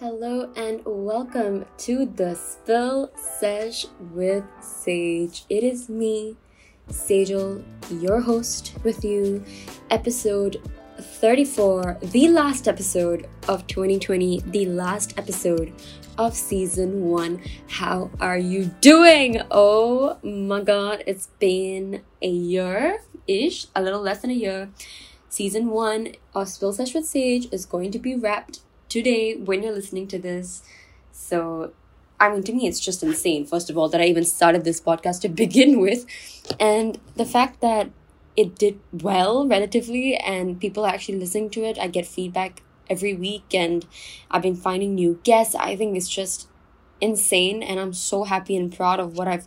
Hello and welcome to the Spill Sesh with Sage. It is me, Sejal, your host with you, episode 34, the last episode of 2020, the last episode of season one. How are you doing? Oh my god, it's been a year ish, a little less than a year. Season one of Spill Sesh with Sage is going to be wrapped today when you're listening to this. So, I mean, to me, it's just insane, first of all, that I even started this podcast to begin with. And the fact that it did well relatively and people are actually listening to it, I get feedback every week and I've been finding new guests. I think it's just insane. And I'm so happy and proud of what I've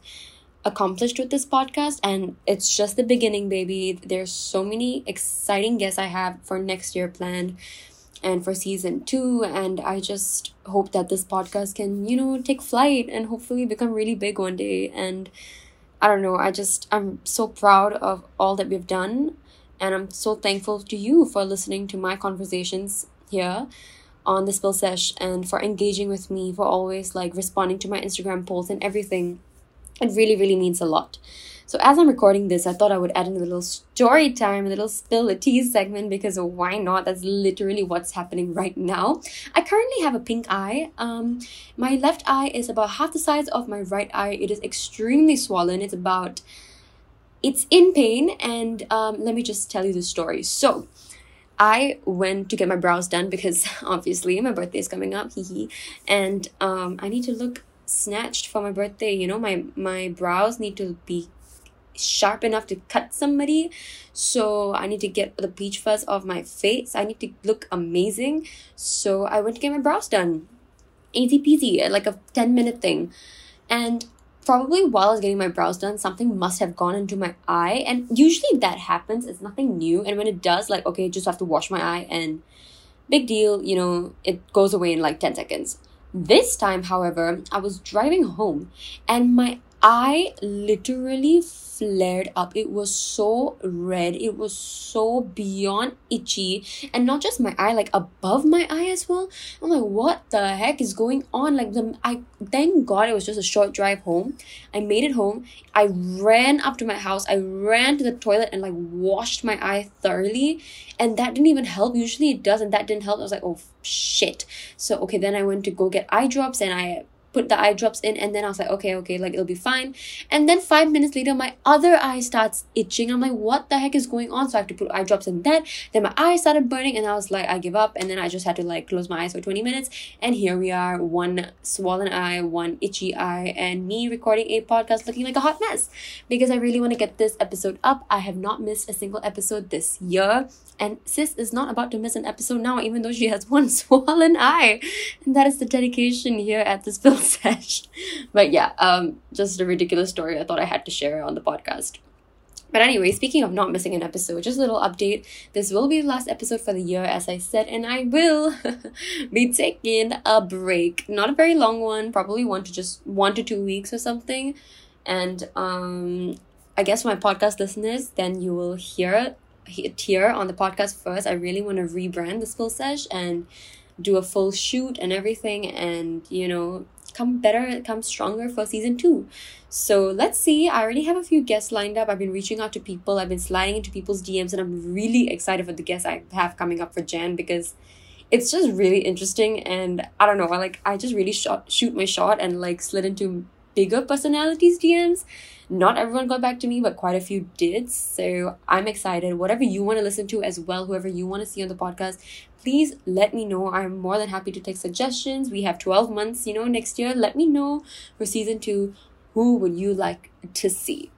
accomplished with this podcast and it's just the beginning baby there's so many exciting guests i have for next year planned and for season two and i just hope that this podcast can you know take flight and hopefully become really big one day. And i don't know i just i'm so proud of all that we've done and i'm so thankful to you for listening to my conversations here on the spill sesh and for engaging with me for always like responding to my instagram polls and everything it really, really means a lot. So as I'm recording this, I thought I would add in a little story time, a little spill a tea segment because why not? That's literally what's happening right now. I currently have a pink eye. Um, my left eye is about half the size of my right eye. It is extremely swollen. It's about, it's in pain. And um, let me just tell you the story. So I went to get my brows done because obviously my birthday is coming up, hee hee, and um, I need to look snatched for my birthday. You know my my brows need to be sharp enough to cut somebody. So i need to get the peach fuzz off my face. I need to look amazing. So i went to get my brows done. Easy peasy uh, like a 10 minute thing. And probably while i was getting my brows done something must have gone into my eye. And usually that happens. It's nothing new. And when it does like okay just have to wash my eye and big deal you know it goes away in like 10 seconds this time, however, I was driving home and my eye literally flared up. It was so red. It was so beyond itchy. And not just my eye, like above my eye as well. I'm like, what the heck is going on? Like the I thank God it was just a short drive home. I made it home. I ran up to my house. I ran to the toilet and like washed my eye thoroughly. And that didn't even help. Usually it does, and that didn't help. I was like, oh shit. So okay, then I went to go get eye drops and I put the eye drops in and then I was like, okay, okay, like it'll be fine. And then five minutes later, my other eye starts itching. I'm like, what the heck is going on? So I have to put eye drops in that. Then my eye started burning and I was like, I give up. And then I just had to like close my eyes for 20 minutes. And here we are, one swollen eye, one itchy eye, and me recording a podcast looking like a hot mess because I really want to get this episode up. I have not missed a single episode this year. And sis is not about to miss an episode now, even though she has one swollen eye. And that is the dedication here at this Spill Sesh. But yeah, um, just a ridiculous story I thought I had to share on the podcast. But anyway, speaking of not missing an episode, just a little update. This will be the last episode for the year, as I said, and I will be taking a break. Not a very long one, probably one to just one to two weeks or something. And um I guess my podcast listeners, then you will hear it here on the podcast first. I really want to rebrand the Spill Sesh and do a full shoot and everything and you know come better come stronger for season two. So let's see. I already have a few guests lined up. I've been reaching out to people. I've been sliding into people's dms and i'm really excited for the guests i have coming up for jan because it's just really interesting and i don't know i like i just really shot shoot my shot and like slid into bigger personalities dms not everyone got back to me, but quite a few did. So I'm excited. Whatever you want to listen to as well, whoever you want to see on the podcast, please let me know. I'm more than happy to take suggestions. We have 12 months, you know, next year. Let me know for season two who would you like to see.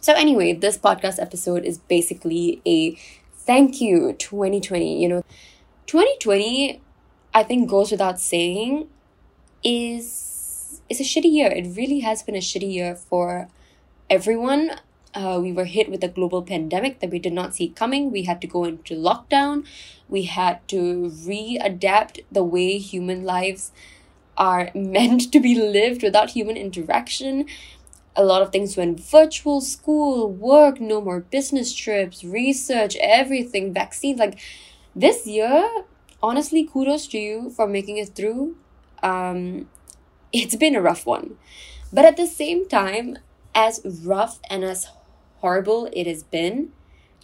So, anyway, this podcast episode is basically a thank you 2020. You know, 2020, I think, goes without saying, is it's a shitty year. It really has been a shitty year for everyone. Uh, we were hit with a global pandemic that we did not see coming. We had to go into lockdown. We had to readapt the way human lives are meant to be lived without human interaction. A lot of things went virtual school, work, no more business trips, research, everything, vaccines. Like this year, honestly, kudos to you for making it through. Um, it's been a rough one. But at the same time, as rough and as horrible it has been,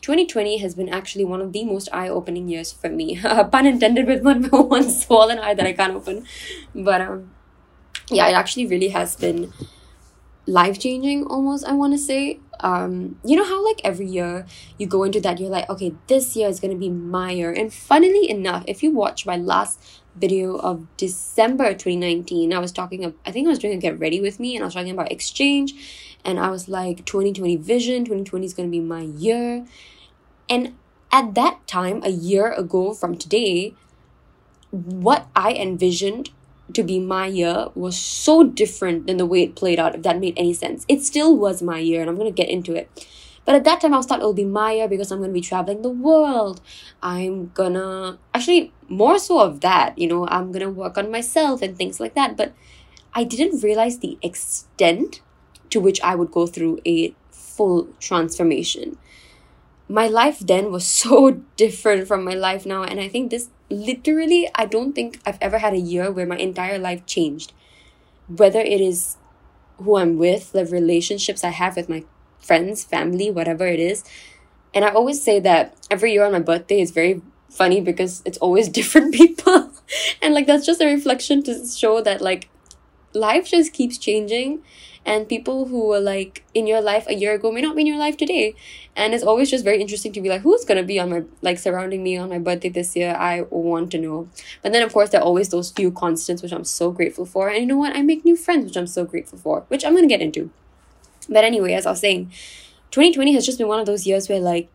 2020 has been actually one of the most eye-opening years for me. pun intended with one one swollen eye that I can't open. But um yeah, it actually really has been life changing almost, I wanna say. Um, you know how like every year you go into that, you're like, okay, this year is gonna be my year. And funnily enough, if you watch my last video of December 2019, I was talking of I think I was doing a get ready with me and I was talking about exchange and I was like 2020 vision, 2020 is gonna be my year. And at that time, a year ago from today, what I envisioned to be my year was so different than the way it played out, if that made any sense. It still was my year, and I'm gonna get into it. But at that time, I was thought it'll be my year because I'm gonna be traveling the world. I'm gonna actually more so of that, you know, I'm gonna work on myself and things like that. But I didn't realize the extent to which I would go through a full transformation my life then was so different from my life now. And I think this literally, I don't think I've ever had a year where my entire life changed. Whether it is who I'm with, the relationships I have with my friends, family, whatever it is. And I always say that every year on my birthday is very funny because it's always different people. and like that's just a reflection to show that like life just keeps changing and people who were like in your life a year ago may not be in your life today. And it's always just very interesting to be like who's gonna be on my like surrounding me on my birthday this year? I want to know. But then of course there are always those few constants which i'm so grateful for. And you know what? I make new friends which i'm so grateful for which i'm gonna get into. But anyway as i was saying 2020 has just been one of those years where like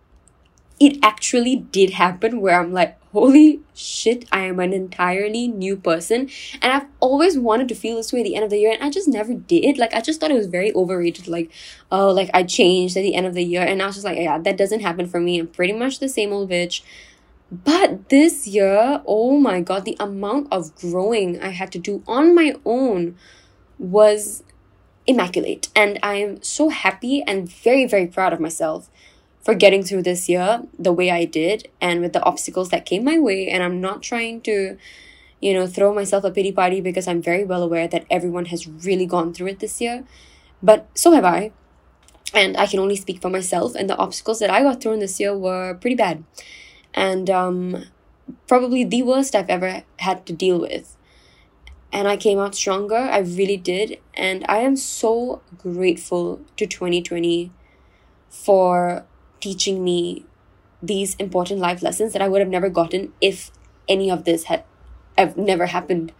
it actually did happen where I'm like, holy shit, I am an entirely new person. And I've always wanted to feel this way at the end of the year, and I just never did. Like, I just thought it was very overrated. Like, oh, like I changed at the end of the year. And I was just like, yeah, that doesn't happen for me. I'm pretty much the same old bitch. But this year, oh my god, the amount of growing I had to do on my own was immaculate. And I am so happy and very, very proud of myself for getting through this year the way I did and with the obstacles that came my way. And I'm not trying to, you know, throw myself a pity party because I'm very well aware that everyone has really gone through it this year. But so have I. And I can only speak for myself. And the obstacles that I got through this year were pretty bad. And um, probably the worst I've ever had to deal with. And I came out stronger. I really did. And I am so grateful to 2020 for teaching me these important life lessons that I would have never gotten if any of this had never happened.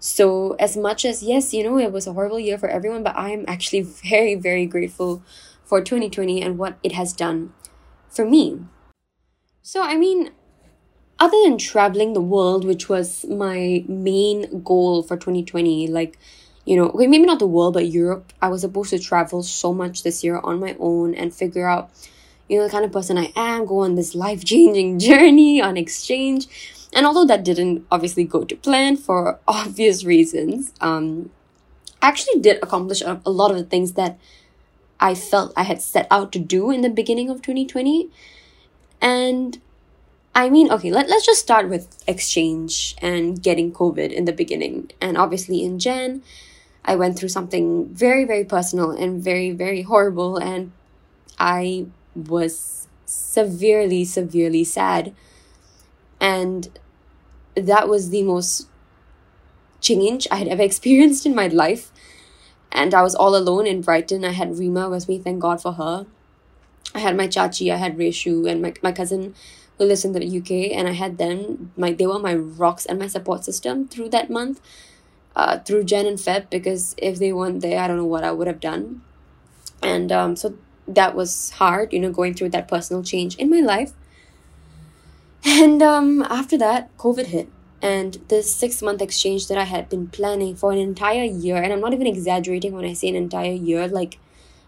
So as much as yes, you know, it was a horrible year for everyone, but I'm actually very, very grateful for 2020 and what it has done for me. So I mean, other than traveling the world, which was my main goal for 2020, like you know, okay, maybe not the world, but Europe. I was supposed to travel so much this year on my own and figure out you know, the kind of person I am, go on this life changing journey on exchange. And although that didn't obviously go to plan for obvious reasons, um, I actually did accomplish a, a lot of the things that I felt I had set out to do in the beginning of 2020. And I mean, okay, let, let's just start with exchange and getting COVID in the beginning. And obviously, in Jan, I went through something very, very personal and very, very horrible. And I was severely, severely sad. And that was the most change I had ever experienced in my life. And I was all alone in Brighton. I had Rima with me, thank God for her. I had my chachi, I had Reshu, and my, my cousin who lives in the UK, and I had them. My they were my rocks and my support system through that month, uh, through Jan and Feb. Because if they weren't there, I don't know what I would have done. And um, so that was hard, you know, going through that personal change in my life. And um, after that, COVID hit. And this six month exchange that I had been planning for an entire year, and I'm not even exaggerating when I say an entire year, like,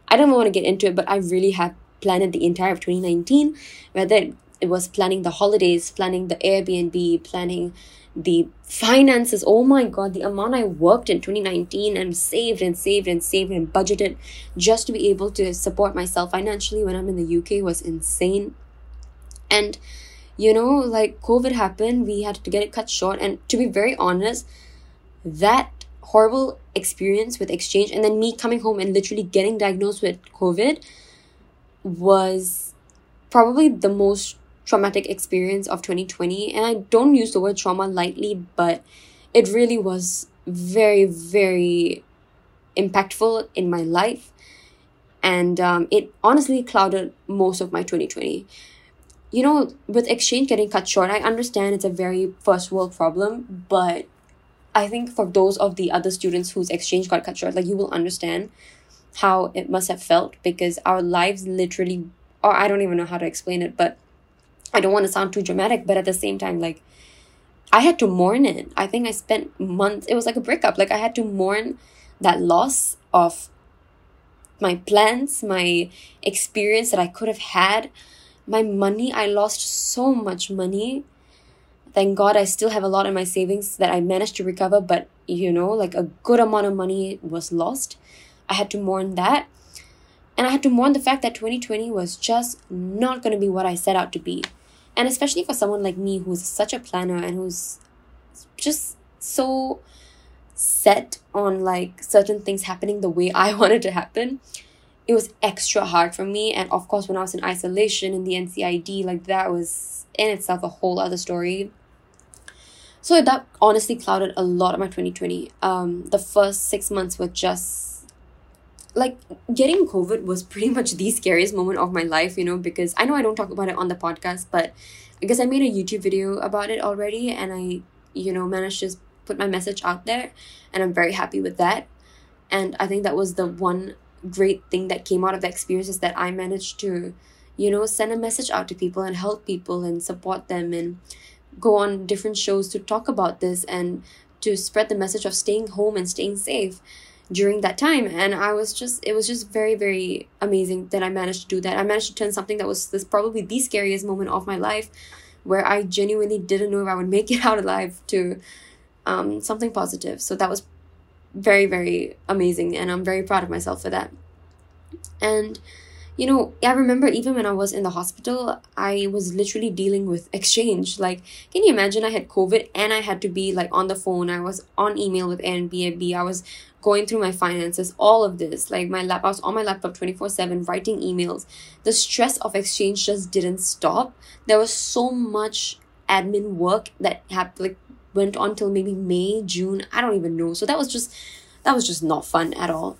I don't want to get into it, but I really had planned the entire of 2019, whether it was planning the holidays, planning the Airbnb, planning the finances oh my god the amount i worked in 2019 and saved and saved and saved and budgeted just to be able to support myself financially when i'm in the uk was insane and You know, like COVID happened, we had to get it cut short. And to be very honest, that horrible experience with exchange and then me coming home and literally getting diagnosed with COVID was probably the most traumatic experience of 2020. And I don't use the word trauma lightly, but it really was very, very impactful in my life. And um, it honestly clouded most of my 2020. You know, with exchange getting cut short, I understand it's a very first world problem, but I think for those of the other students whose exchange got cut short, like you will understand how it must have felt because our lives literally, or I don't even know how to explain it, but I don't want to sound too dramatic, but at the same time, like I had to mourn it. I think I spent months, it was like a breakup. Like I had to mourn that loss of my plans, my experience that I could have had, my money. I lost so much money. Thank God I still have a lot in my savings that I managed to recover, but you know, like a good amount of money was lost. I had to mourn that. And I had to mourn the fact that 2020 was just not going to be what I set out to be. And especially for someone like me who's such a planner and who's just so set on like certain things happening the way I wanted to happen, it was extra hard for me. And of course, when I was in isolation in the NCID, like that was in itself a whole other story. So that honestly clouded a lot of my 2020. Um, the first six months were just like getting COVID was pretty much the scariest moment of my life, you know, because I know I don't talk about it on the podcast, but I guess I made a YouTube video about it already and I, you know, managed to put my message out there and I'm very happy with that. And I think that was the one great thing that came out of the experience is that I managed to, you know, send a message out to people and help people and support them and go on different shows to talk about this and to spread the message of staying home and staying safe during that time and i was just it was just very very amazing that i managed to do that i managed to turn something that was this probably the scariest moment of my life where i genuinely didn't know if i would make it out alive to um, something positive. So that was very, very amazing. And I'm very proud of myself for that. And, you know, I remember even when I was in the hospital, I was literally dealing with exchange. Like, can you imagine I had COVID and I had to be like on the phone? I was on email with Airbnb. I was going through my finances, all of this. Like my lap, I was on my laptop 24 7 writing emails. The stress of exchange just didn't stop. There was so much admin work that happened like went on till maybe May, June. I don't even know. So that was just that was just not fun at all.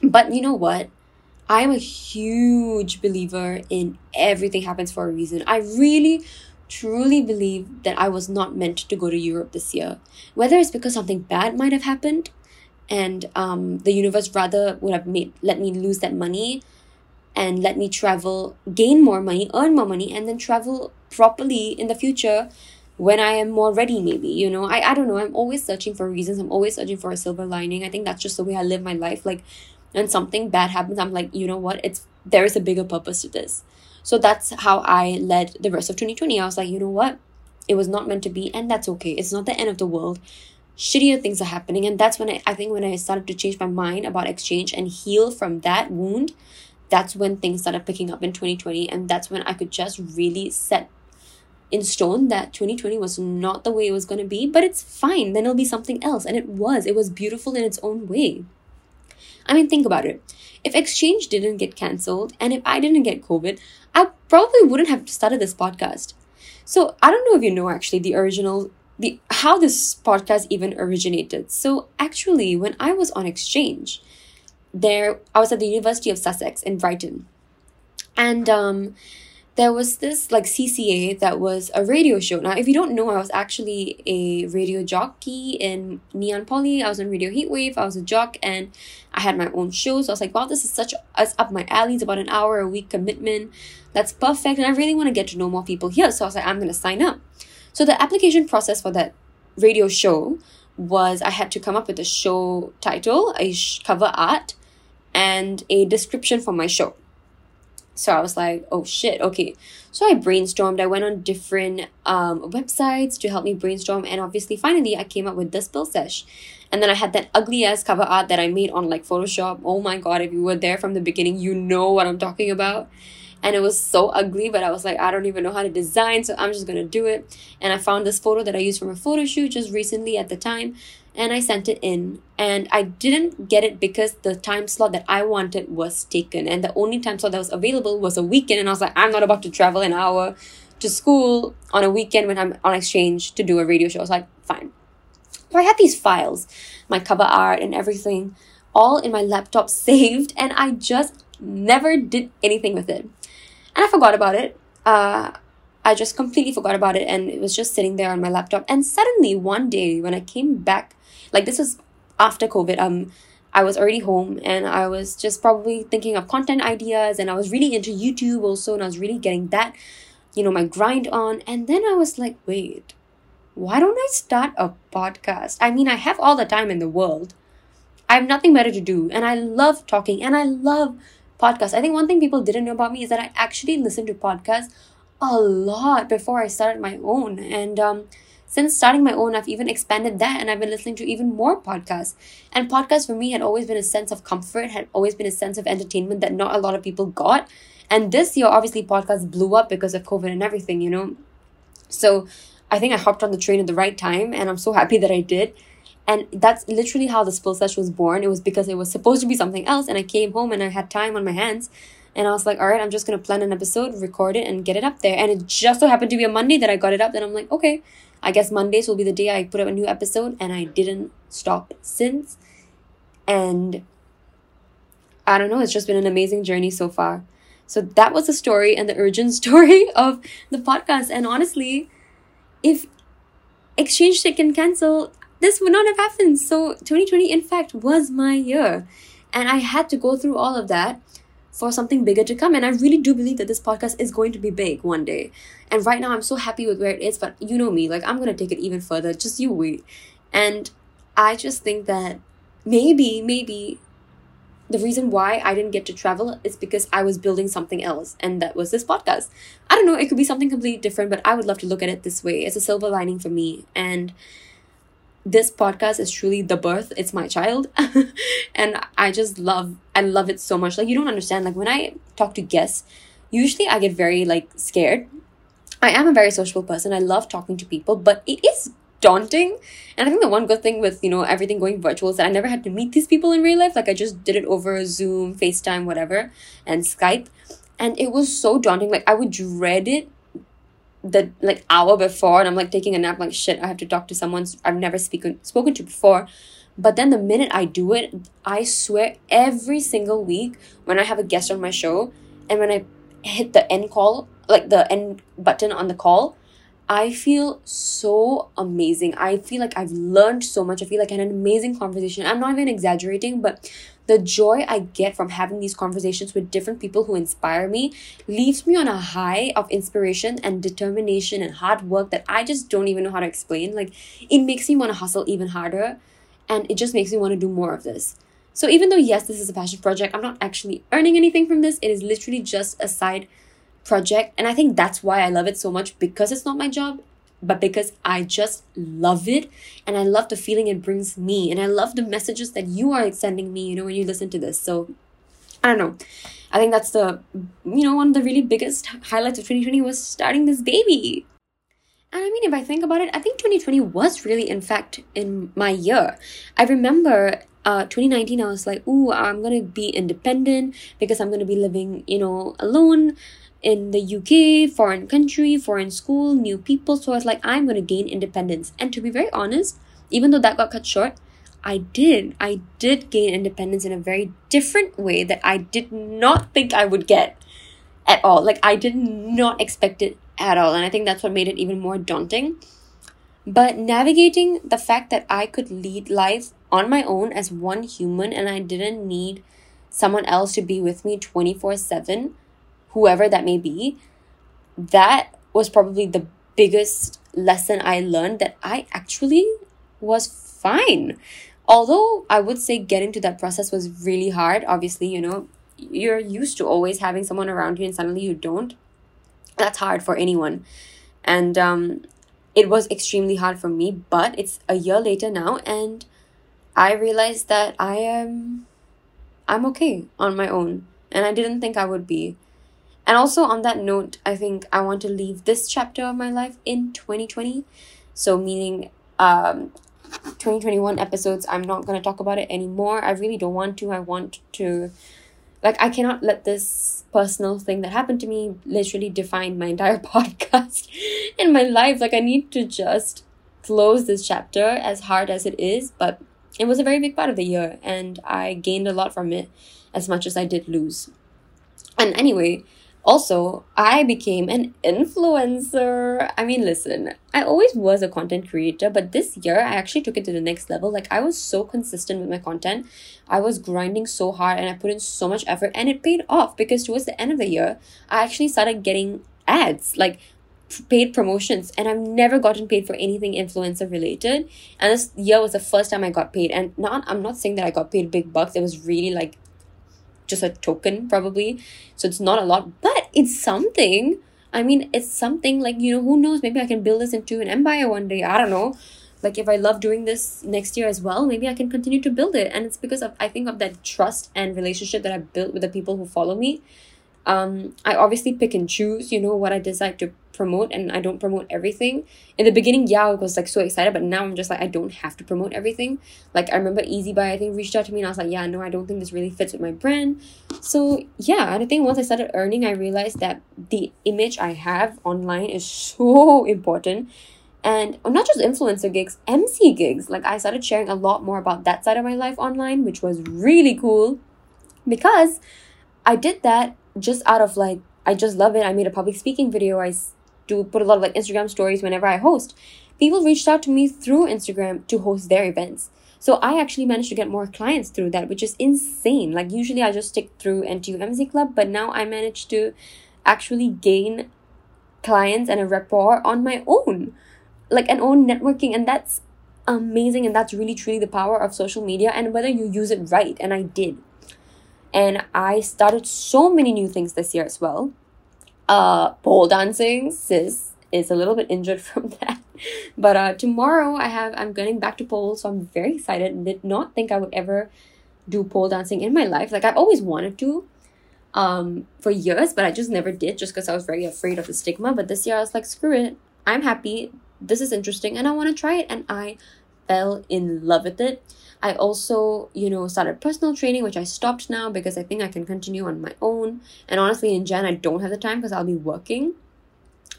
But you know what? I'm a huge believer in everything happens for a reason. I really truly believe that I was not meant to go to Europe this year. Whether it's because something bad might have happened and um, the universe rather would have made let me lose that money and let me travel, gain more money, earn more money, and then travel properly in the future when I am more ready, maybe, you know, I, I don't know. I'm always searching for reasons. I'm always searching for a silver lining. I think that's just the way I live my life. Like, when something bad happens, I'm like, you know what? It's there is a bigger purpose to this. So that's how I led the rest of 2020. I was like, you know what? It was not meant to be, and that's okay. It's not the end of the world. Shittier things are happening. And that's when I, I think when I started to change my mind about exchange and heal from that wound, that's when things started picking up in 2020. And that's when I could just really set in stone that 2020 was not the way it was going to be, but it's fine. Then it'll be something else. And it was. It was beautiful in its own way. I mean, think about it. If exchange didn't get cancelled and if I didn't get COVID, I probably wouldn't have started this podcast. So I don't know if you know actually the original the how this podcast even originated. So actually when I was on exchange, there I was at the University of Sussex in Brighton. And um there was this like CCA that was a radio show. Now, if you don't know, I was actually a radio jockey in Ngee Ann Poly. I was on Radio Heatwave. I was a jock and I had my own show. So I was like, wow, this is such it's up my alley. It's about an hour a week commitment. That's perfect. And I really want to get to know more people here. So I was like, I'm to sign up. So the application process for that radio show was I had to come up with a show title, a cover art, and a description for my show. So I was like, oh shit, okay. So I brainstormed. I went on different um, websites to help me brainstorm. And obviously, finally, I came up with this Spill Sesh. And then I had that ugly ass cover art that I made on like Photoshop. Oh my god, if you were there from the beginning, you know what I'm talking about. And it was so ugly but i was like i don't even know how to design so i'm just gonna do it. And i found this photo that i used from a photo shoot just recently at the time and i sent it in. And i didn't get it because the time slot that i wanted was taken and the only time slot that was available was a weekend and i was like i'm not about to travel an hour to school on a weekend when i'm on exchange to do a radio show. I was like fine. So i had these files my cover art and everything all in my laptop saved and i just never did anything with it and I forgot about it. Uh, I just completely forgot about it and it was just sitting there on my laptop. And suddenly one day when I came back, like this was after COVID, um, I was already home and I was just probably thinking of content ideas and I was really into YouTube also and I was really getting that, you know, my grind on. And then I was like, wait, why don't I start a podcast? I mean, I have all the time in the world. I have nothing better to do and I love talking and I love podcasts. I think one thing people didn't know about me is that I actually listened to podcasts a lot before I started my own. And um, since starting my own, I've even expanded that and I've been listening to even more podcasts. And podcasts for me had always been a sense of comfort, had always been a sense of entertainment that not a lot of people got. And this year, obviously, podcasts blew up because of COVID and everything, you know? So I think I hopped on the train at the right time and I'm so happy that I did. And that's literally how the Spill Sesh was born. It was because it was supposed to be something else, and I came home and I had time on my hands. And I was like, all right, I'm just going to plan an episode, record it, and get it up there. And it just so happened to be a Monday that I got it up. Then I'm like, okay, I guess Mondays will be the day I put up a new episode. And I didn't stop since. And I don't know, it's just been an amazing journey so far. So that was the story and the origin story of the podcast. And honestly, if Exchange Ticket cancel, this would not have happened. So 2020, in fact, was my year. And I had to go through all of that for something bigger to come. And I really do believe that this podcast is going to be big one day. And right now, I'm so happy with where it is, but you know me, like, I'm going to take it even further. Just you wait. And I just think that maybe, maybe the reason why I didn't get to travel is because I was building something else, and that was this podcast. I don't know, it could be something completely different, but I would love to look at it this way. It's a silver lining for me. And this podcast is truly the birth. It's my child. And i just love i love it so much. Like you don't understand. Like when i talk to guests usually i get very like scared. I am a very sociable person. I love talking to people but it is daunting. And i think the one good thing with you know everything going virtual is that i never had to meet these people in real life. Like i just did it over zoom facetime whatever and skype. And it was so daunting. Like i would dread it the like hour before and I'm like taking a nap like shit I have to talk to someone I've never spoken spoken to before but then the minute I do it I swear every single week when I have a guest on my show and when I hit the end call like the end button on the call I feel so amazing. I feel like I've learned so much. I feel like an amazing conversation. I'm not even exaggerating, but the joy I get from having these conversations with different people who inspire me leaves me on a high of inspiration and determination and hard work that I just don't even know how to explain. Like, it makes me want to hustle even harder and it just makes me want to do more of this. So, even though, yes, this is a passion project, I'm not actually earning anything from this. It is literally just a side project. And I think that's why I love it so much because it's not my job but because I just love it and I love the feeling it brings me and I love the messages that you are sending me, you know, when you listen to this. So I don't know. I think that's the, you know, one of the really biggest highlights of 2020 was starting this baby. And I mean, if I think about it, I think 2020 was really, in fact, in my year. I remember uh, 2019, I was like, ooh, I'm gonna be independent because I'm gonna be living, you know, alone in the UK, foreign country, foreign school, new people. So I was like, I'm going to gain independence. And to be very honest, even though that got cut short, I did. I did gain independence in a very different way that I did not think I would get at all. Like, I did not expect it at all. And I think that's what made it even more daunting. But navigating the fact that I could lead life on my own as one human and I didn't need someone else to be with me 24 7 whoever that may be, that was probably the biggest lesson I learned that I actually was fine. Although I would say getting to that process was really hard. Obviously, you know, you're used to always having someone around you and suddenly you don't. That's hard for anyone. And um, it was extremely hard for me, but it's a year later now and I realized that I am I'm okay on my own and I didn't think I would be. And also, on that note, I think I want to leave this chapter of my life in 2020. So, meaning um, 2021 episodes, I'm not going to talk about it anymore. I really don't want to. I want to, like, I cannot let this personal thing that happened to me literally define my entire podcast and my life. Like, I need to just close this chapter as hard as it is, but it was a very big part of the year and I gained a lot from it as much as I did lose. And anyway, also, I became an influencer. I mean, listen, I always was a content creator, but this year I actually took it to the next level. Like, I was so consistent with my content. I was grinding so hard and I put in so much effort, and it paid off because towards the end of the year, I actually started getting ads. Like, paid promotions and I've never gotten paid for anything influencer related. And this year was the first time I got paid. And not I'm not saying that I got paid big bucks. It was really like just a token probably. So it's not a lot but it's something. I mean it's something like you know who knows? Maybe i can build this into an empire one day. I don't know. Like if i love doing this next year as well maybe i can continue to build it. And it's because of i think of that trust and relationship that i built with the people who follow me um i obviously pick and choose you know what i decide to promote and I don't promote everything. In the beginning, yeah, I was like so excited, but now I'm just like I don't have to promote everything. Like I remember ezbuy I think reached out to me and I was like, yeah, no, I don't think this really fits with my brand. So yeah, I think once I started earning, I realized that the image I have online is so important. And not just influencer gigs, MC gigs. Like I started sharing a lot more about that side of my life online, which was really cool because I did that just out of like I just love it. I made a public speaking video. I do put a lot of like Instagram stories whenever I host. People reached out to me through Instagram to host their events. So I actually managed to get more clients through that, which is insane. Like usually I just stick through NTU MC Club, but now I managed to actually gain clients and a rapport on my own. Like an own networking and that's amazing and that's really truly the power of social media and whether you use it right and I did. And I started so many new things this year as well uh, pole dancing, sis is a little bit injured from that. But uh, tomorrow I have I'm getting back to pole, so I'm very excited. Did not think I would ever do pole dancing in my life. Like I've always wanted to um for years, but I just never did just because I was very afraid of the stigma. But this year I was like, screw it. I'm happy. This is interesting and I want to try it. And I fell in love with it. I also, you know, started personal training, which I stopped now because I think I can continue on my own. And honestly, in Jan, I don't have the time because I'll be working.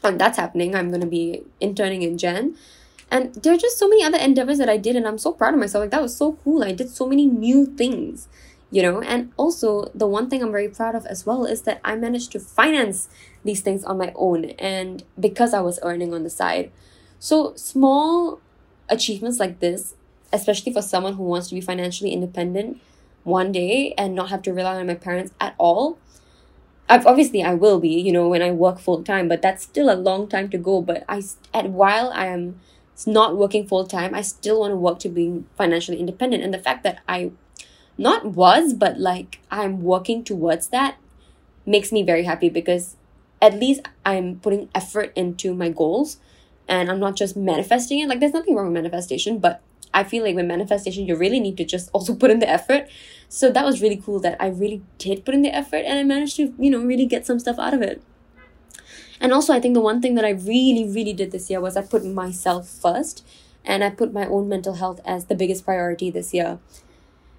And that's happening. I'm going to be interning in Jan. And there are just so many other endeavors that I did, and I'm so proud of myself. Like, that was so cool. I did so many new things, you know? And also, the one thing I'm very proud of as well is that I managed to finance these things on my own and because I was earning on the side. So, small achievements like this especially for someone who wants to be financially independent one day and not have to rely on my parents at all. I've, obviously, I will be, you know, when I work full time, but that's still a long time to go. But I, at while I am not working full time, I still want to work to being financially independent. And the fact that I not was, but like I'm working towards that makes me very happy because at least I'm putting effort into my goals and I'm not just manifesting it. Like, there's nothing wrong with manifestation, but I feel like with manifestation, you really need to just also put in the effort. So that was really cool that I really did put in the effort and I managed to, you know, really get some stuff out of it. And also, I think the one thing that I really, really did this year was I put myself first and I put my own mental health as the biggest priority this year.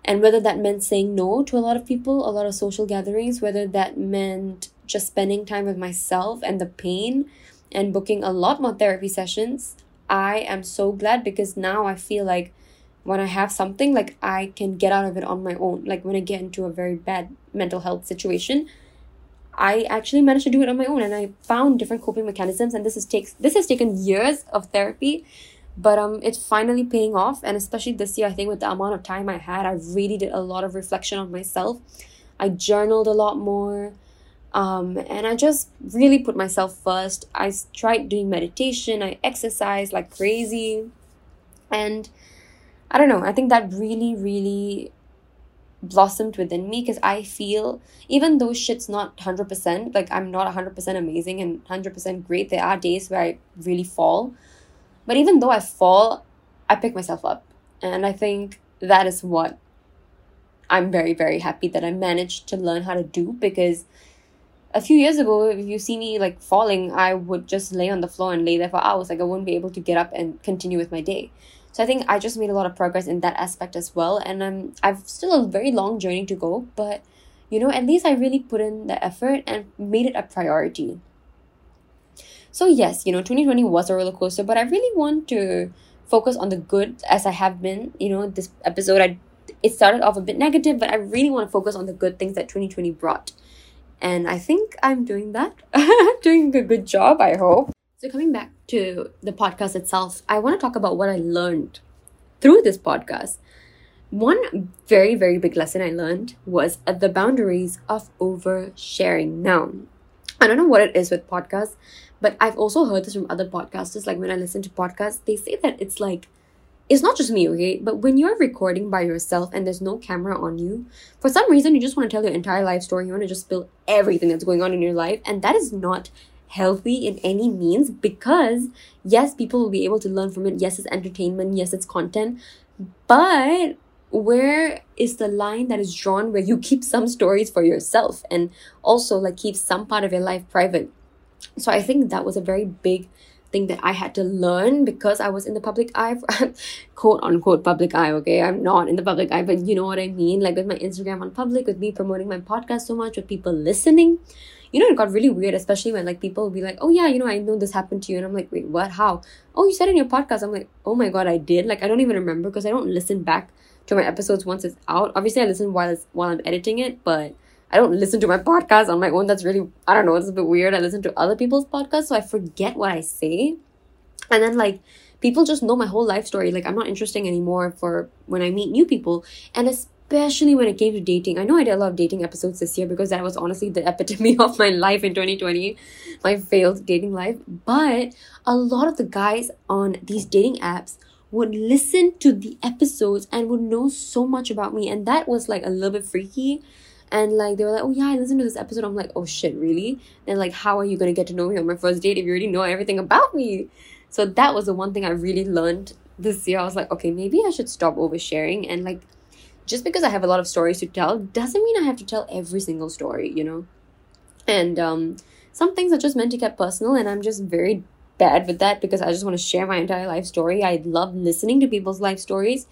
And whether that meant saying no to a lot of people, a lot of social gatherings, whether that meant just spending time with myself and the pain and booking a lot more therapy sessions, I am so glad because now I feel like when I have something, like I can get out of it on my own. Like when I get into a very bad mental health situation, I actually managed to do it on my own and I found different coping mechanisms and this is takes this has taken years of therapy but um it's finally paying off and especially this year I think with the amount of time I had I really did a lot of reflection on myself I journaled a lot more um, and I just really put myself first. I tried doing meditation, I exercised like crazy. And I don't know, I think that really, really blossomed within me because I feel even though shit's not 100%, like I'm not 100% amazing and 100% great, there are days where I really fall. But even though I fall, I pick myself up. And I think that is what I'm very, very happy that I managed to learn how to do because a few years ago, if you see me like falling, I would just lay on the floor and lay there for hours. Like I wouldn't be able to get up and continue with my day. So I think I just made a lot of progress in that aspect as well. And um, I've still a very long journey to go, but you know, at least I really put in the effort and made it a priority. So yes, you know, 2020 was a roller coaster, but I really want to focus on the good as I have been. You know, this episode I it started off a bit negative, but I really want to focus on the good things that 2020 brought. And I think I'm doing that. doing a good job, I hope. So, coming back to the podcast itself, I want to talk about what I learned through this podcast. One very, very big lesson I learned was the boundaries of oversharing. Now, I don't know what it is with podcasts, but I've also heard this from other podcasters. Like when I listen to podcasts, they say that it's like it's not just me, okay? But when you're recording by yourself and there's no camera on you, for some reason you just want to tell your entire life story. You want to just spill everything that's going on in your life. And that is not healthy in any means because, yes, people will be able to learn from it. Yes, it's entertainment. Yes, it's content. But where is the line that is drawn where you keep some stories for yourself and also like keep some part of your life private? So I think that was a very big that I had to learn because I was in the public eye, quote unquote public eye. Okay, I'm not in the public eye, but you know what I mean. Like with my Instagram on public, with me promoting my podcast so much, with people listening. You know, it got really weird, especially when like people will be like, "Oh yeah, you know, I know this happened to you," and I'm like, "Wait, what? How? Oh, you said in your podcast." I'm like, "Oh my god, I did." Like I don't even remember because I don't listen back to my episodes once it's out. Obviously, I listen while it's while I'm editing it, but I don't listen to my podcast on my own. That's really, I don't know, it's a bit weird. I listen to other people's podcasts, so I forget what I say. And then, like, people just know my whole life story. Like, I'm not interesting anymore for when I meet new people. And especially when it came to dating. I know I did a lot of dating episodes this year because that was honestly the epitome of my life in 2020, my failed dating life. But a lot of the guys on these dating apps would listen to the episodes and would know so much about me. And that was like a little bit freaky and like they were like oh yeah i listened to this episode. I'm like oh shit really? Then like how are you to get to know me on my first date if you already know everything about me? So that was the one thing i really learned this year. I was like okay maybe i should stop oversharing. And like just because i have a lot of stories to tell doesn't mean i have to tell every single story you know? And um some things are just meant to get personal and i'm just very bad with that because i just want to share my entire life story. I love listening to people's life stories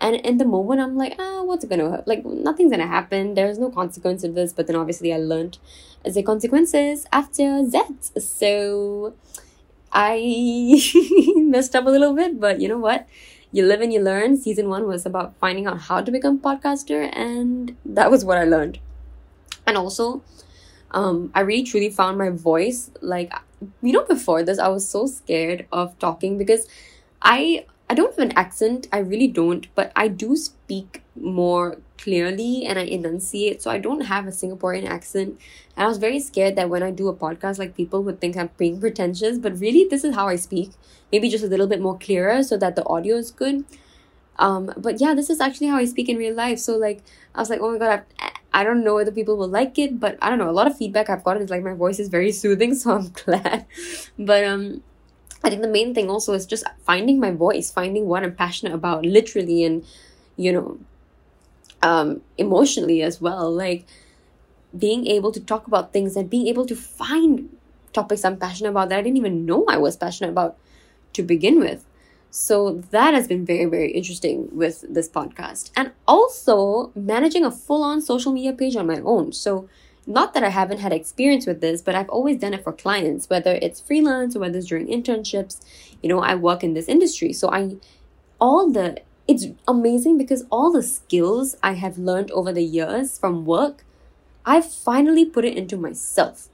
and in the moment, I'm like, ah, what's gonna like nothing's gonna happen. There's no consequence of this. But then obviously, I learned the consequences after that. So I messed up a little bit, but you know what? You live and you learn. Season one was about finding out how to become a podcaster, and that was what I learned. And also, um, I really truly found my voice. Like, you know, before this, I was so scared of talking because I I don't have an accent, I really don't, but I do speak more clearly and I enunciate. So I don't have a Singaporean accent. And I was very scared that when I do a podcast, like people would think I'm being pretentious, but really this is how I speak. Maybe just a little bit more clearer so that the audio is good. Um, but yeah, this is actually how I speak in real life. So like, I was like, oh my god, I, I don't know whether people will like it, but I don't know. A lot of feedback I've gotten is like my voice is very soothing, so I'm glad. But um, I think the main thing also is just finding my voice, finding what I'm passionate about, literally and you know, um, emotionally as well. Like being able to talk about things and being able to find topics I'm passionate about that I didn't even know I was passionate about to begin with. So that has been very, very interesting with this podcast. And also managing a full on social media page on my own. So not that I haven't had experience with this, but I've always done it for clients, whether it's freelance or whether it's during internships. You know, I work in this industry. So I, all the, it's amazing because all the skills I have learned over the years from work, I've finally put it into myself.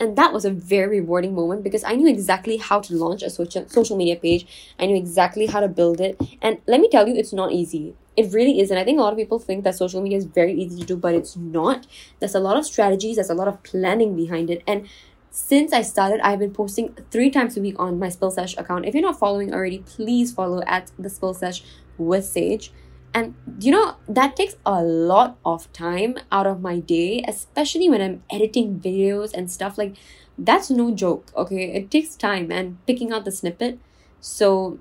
And that was a very rewarding moment because I knew exactly how to launch a social, social media page. I knew exactly how to build it. And let me tell you, it's not easy. It really is. And i think a lot of people think that social media is very easy to do but it's not. There's a lot of strategies. There's a lot of planning behind it. And since i started i've been posting three times a week on my spill sesh account. If you're not following already please follow at the spill sesh with sage and you know that takes a lot of time out of my day especially when i'm editing videos and stuff like that's no joke okay it takes time and picking out the snippet so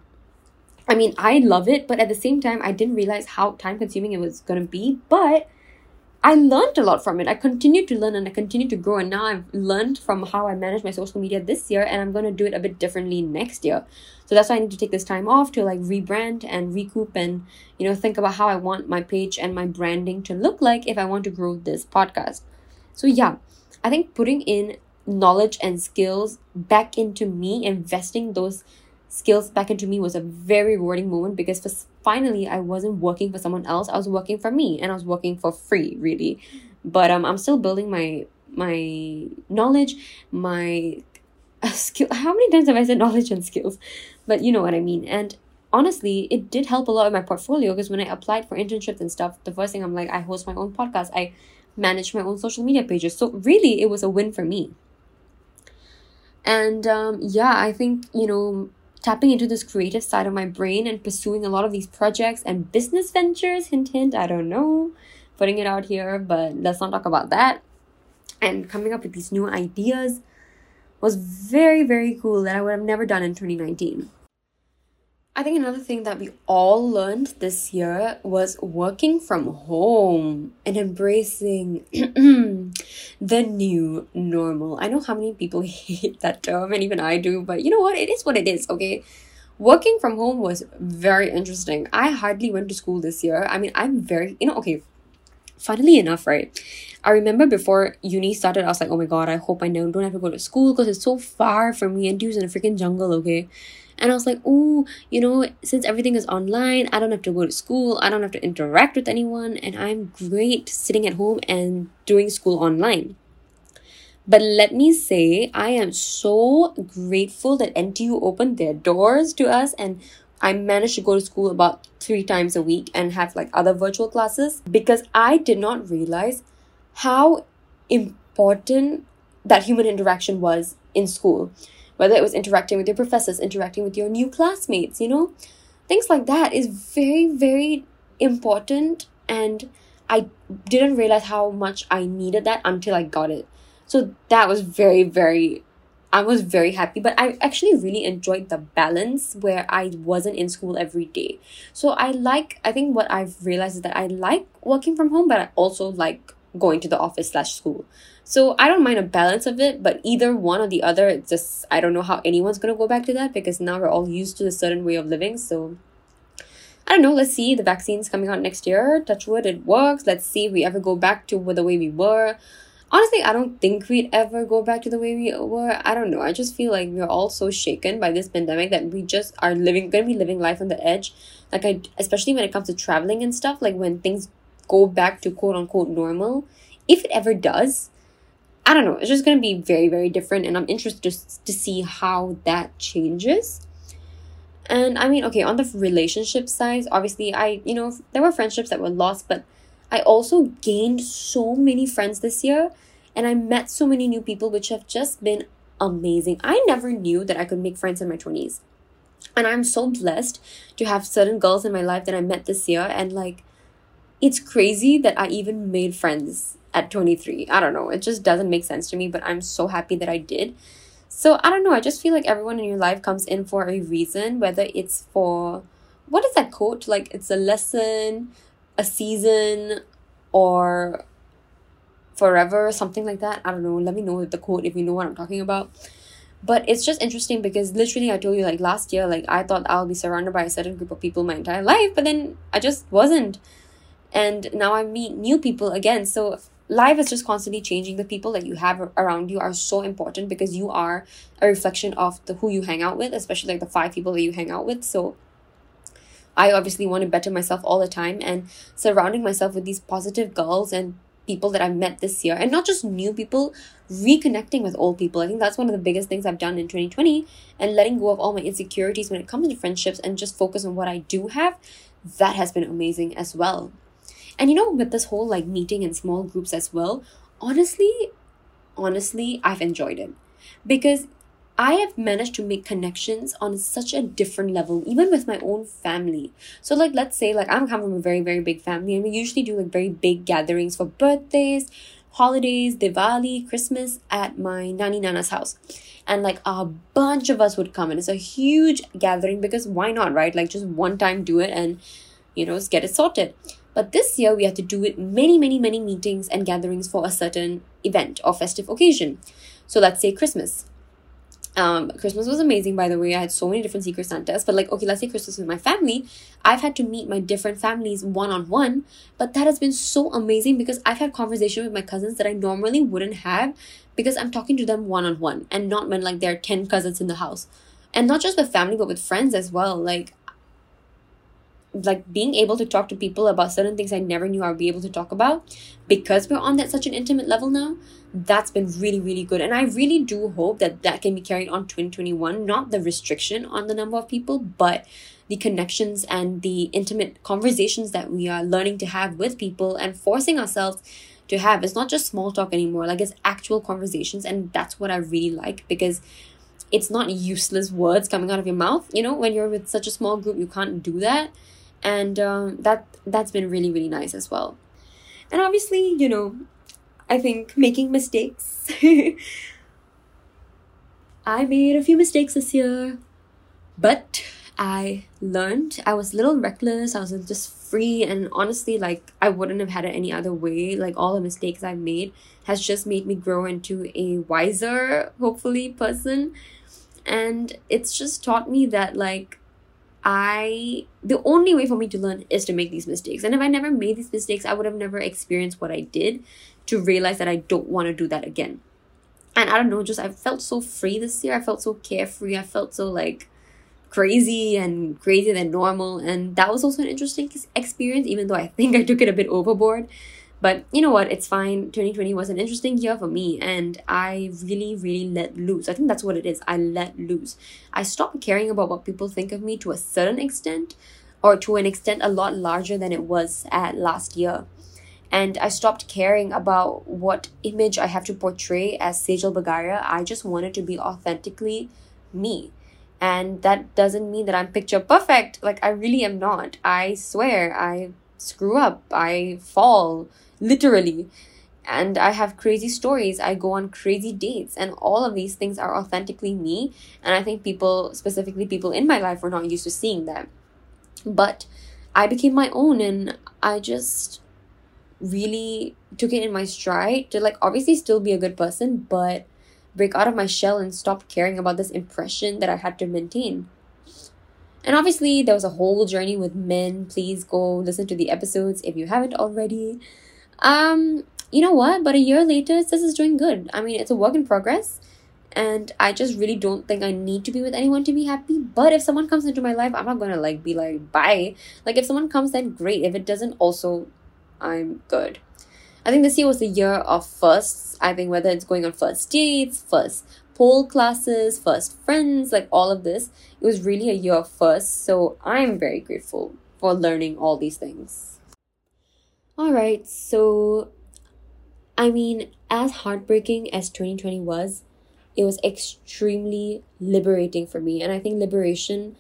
I mean, I love it, but at the same time, I didn't realize how time consuming it was going to be. But I learned a lot from it. I continued to learn and I continued to grow. And now I've learned from how I manage my social media this year, and I'm going to do it a bit differently next year. So that's why I need to take this time off to like rebrand and recoup and, you know, think about how I want my page and my branding to look like if I want to grow this podcast. So, yeah, I think putting in knowledge and skills back into me, investing those skills back into me was a very rewarding moment because for, finally I wasn't working for someone else. I was working for me and I was working for free, really. But um, I'm still building my my knowledge, my uh, skill. How many times have I said knowledge and skills? But you know what I mean. And honestly, it did help a lot in my portfolio because when I applied for internships and stuff, the first thing I'm like, I host my own podcast. I manage my own social media pages. So really, it was a win for me. And um, yeah, I think you know tapping into this creative side of my brain and pursuing a lot of these projects and business ventures. Hint, hint, I don't know. Putting it out here, but let's not talk about that. And coming up with these new ideas was very, very cool that I would have never done in 2019. I think another thing that we all learned this year was working from home and embracing the new normal. I know how many people hate that term, and even I do, but you know what? It is what it is, okay? Working from home was very interesting. I hardly went to school this year. I mean, I'm very, you know, okay, funnily enough, right? I remember before uni started, I was like, oh my god, I hope I don't have to go to school because it's so far from me. And dude's in a freaking jungle, okay? And I was like, oh, you know, since everything is online, I don't have to go to school, I don't have to interact with anyone, and I'm great sitting at home and doing school online. But let me say, I am so grateful that NTU opened their doors to us and I managed to go to school about three times a week and have like other virtual classes because I did not realize how important that human interaction was in school whether it was interacting with your professors, interacting with your new classmates, you know, things like that is very, very important. And I didn't realize how much I needed that until I got it. So that was very, very, I was very happy. But I actually really enjoyed the balance where I wasn't in school every day. So I like, I think what I've realized is that I like working from home, but I also like going to the office slash school. So I don't mind a balance of it, but either one or the other, it's just I don't know how anyone's gonna go back to that because now we're all used to a certain way of living. So I don't know. Let's see. The vaccine's coming out next year. Touch wood, it works. Let's see if we ever go back to the way we were. Honestly, I don't think we'd ever go back to the way we were. I don't know. I just feel like we're all so shaken by this pandemic that we just are living, gonna be living life on the edge. Like I, especially when it comes to traveling and stuff. Like when things go back to quote unquote normal, if it ever does, I don't know, it's just going to be very, very different. And I'm interested to, to see how that changes. And I mean, okay, on the relationship side, obviously, I, you know, there were friendships that were lost, but I also gained so many friends this year. And I met so many new people, which have just been amazing. I never knew that I could make friends in my 20s. And I'm so blessed to have certain girls in my life that I met this year. And like, it's crazy that I even made friends at 23. I don't know. It just doesn't make sense to me, but I'm so happy that I did. So I don't know. I just feel like everyone in your life comes in for a reason, whether it's for what is that quote? Like it's a lesson, a season, or forever, something like that. I don't know. Let me know the quote if you know what I'm talking about. But it's just interesting because literally I told you like last year, like I thought I'll be surrounded by a certain group of people my entire life, but then I just wasn't. And now I meet new people again. So life is just constantly changing the people that you have around you are so important because you are a reflection of the who you hang out with especially like the five people that you hang out with so i obviously want to better myself all the time and surrounding myself with these positive girls and people that i've met this year and not just new people reconnecting with old people. I think that's one of the biggest things i've done in 2020 and letting go of all my insecurities when it comes to friendships and just focus on what i do have. That has been amazing as well. And you know, with this whole like meeting in small groups as well, honestly, honestly, I've enjoyed it. Because I have managed to make connections on such a different level, even with my own family. So, like, let's say, like, I'm coming from a very, very big family, and we usually do like very big gatherings for birthdays, holidays, Diwali, Christmas at my Nani Nana's house. And like a bunch of us would come, and it's a huge gathering because why not, right? Like, just one time do it and you know, get it sorted. But this year, we had to do it many, many, many meetings and gatherings for a certain event or festive occasion. So let's say Christmas. Um, Christmas was amazing, by the way. I had so many different Secret Santas. But, like, okay, let's say Christmas with my family. I've had to meet my different families one on one. But that has been so amazing because I've had conversation with my cousins that I normally wouldn't have because I'm talking to them one on one and not when, like, there are 10 cousins in the house. And not just with family, but with friends as well. Like, like being able to talk to people about certain things I never knew I'd be able to talk about because we're on that such an intimate level now that's been really really good. And I really do hope that that can be carried on 2021 not the restriction on the number of people but the connections and the intimate conversations that we are learning to have with people and forcing ourselves to have. It's not just small talk anymore like it's actual conversations and that's what I really like because it's not useless words coming out of your mouth. You know when you're with such a small group you can't do that and um, that that's been really really nice as well. And obviously you know i think making mistakes. I made a few mistakes this year but i learned. I was a little reckless. I was just free. And honestly like i wouldn't have had it any other way. Like all the mistakes i've made has just made me grow into a wiser hopefully person. And it's just taught me that like I the only way for me to learn is to make these mistakes. And if I never made these mistakes, I would have never experienced what I did to realize that I don't want to do that again. And I don't know, just I felt so free this year. I felt so carefree. I felt so like crazy and crazier than normal. And that was also an interesting experience, even though I think I took it a bit overboard. But you know what? It's fine. 2020 was an interesting year for me, and I really, really let loose. I think that's what it is. I let loose. I stopped caring about what people think of me to a certain extent, or to an extent a lot larger than it was at last year. And I stopped caring about what image I have to portray as Sejal Bagaria. I just wanted to be authentically me. And that doesn't mean that I'm picture perfect. Like, I really am not. I swear, I screw up, I fall literally. And I have crazy stories. I go on crazy dates, and all of these things are authentically me. And I think people, specifically people in my life, were not used to seeing that. But I became my own, and I just really took it in my stride to, like, obviously still be a good person, but break out of my shell and stop caring about this impression that I had to maintain. And obviously, there was a whole journey with men. Please go listen to the episodes if you haven't already. Um, you know what? But a year later, this is doing good. I mean, it's a work in progress. And I just really don't think I need to be with anyone to be happy. But if someone comes into my life, I'm not gonna like be like, bye. Like, if someone comes, then great. If it doesn't, also, I'm good. I think this year was the year of firsts. I think whether it's going on first dates, first pole classes, first friends, like all of this, it was really a year of firsts. So I'm very grateful for learning all these things. Alright, so I mean, as heartbreaking as 2020 was, it was extremely liberating for me. And I think liberation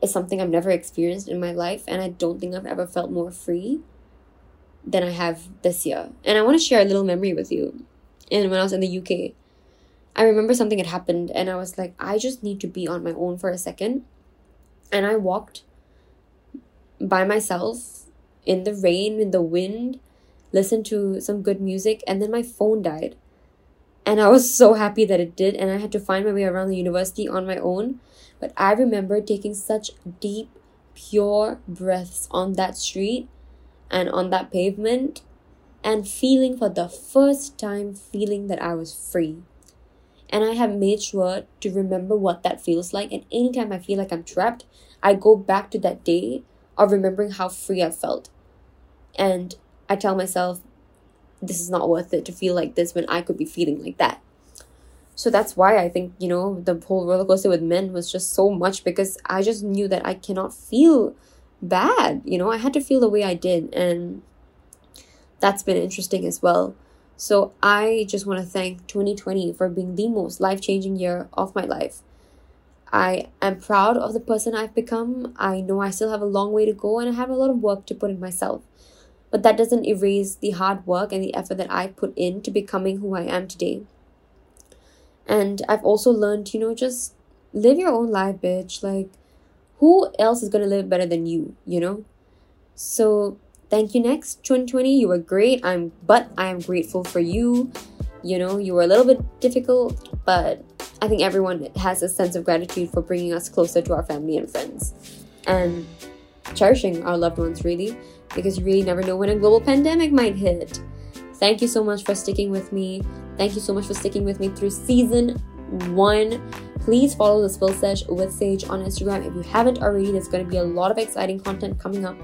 is something I've never experienced in my life. And I don't think I've ever felt more free than I have this year. And I want to share a little memory with you. And when I was in the UK, I remember something had happened, and I was like, I just need to be on my own for a second. And I walked by myself in the rain, in the wind, listen to some good music, and then my phone died. And I was so happy that it did, and I had to find my way around the university on my own. But I remember taking such deep, pure breaths on that street and on that pavement and feeling for the first time feeling that I was free. And I have made sure to remember what that feels like. And anytime I feel like I'm trapped, I go back to that day of remembering how free I felt. And I tell myself, this is not worth it to feel like this when I could be feeling like that. So that's why I think, you know, the whole roller coaster with men was just so much because I just knew that I cannot feel bad. You know, I had to feel the way I did. And that's been interesting as well. So I just want to thank 2020 for being the most life changing year of my life. I am proud of the person I've become. I know I still have a long way to go and I have a lot of work to put in myself. But that doesn't erase the hard work and the effort that I put in to becoming who I am today. And I've also learned, you know, just live your own life, bitch. Like, who else is gonna live better than you, you know? So thank you next 2020. You were great. I'm but I am grateful for you. You know, you were a little bit difficult, but I think everyone has a sense of gratitude for bringing us closer to our family and friends and cherishing our loved ones really because you really never know when a global pandemic might hit. Thank you so much for sticking with me. Thank you so much for sticking with me through season one. Please follow the Spill Sesh with Sage on Instagram if you haven't already. There's going to be a lot of exciting content coming up.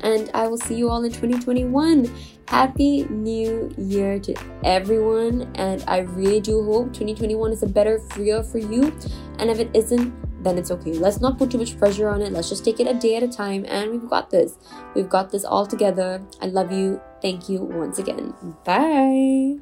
And I will see you all in 2021. Happy New Year to everyone. And I really do hope 2021 is a better year for you. And if it isn't, then it's okay. Let's not put too much pressure on it. Let's just take it a day at a time. And we've got this. We've got this all together. I love you. Thank you once again. Bye.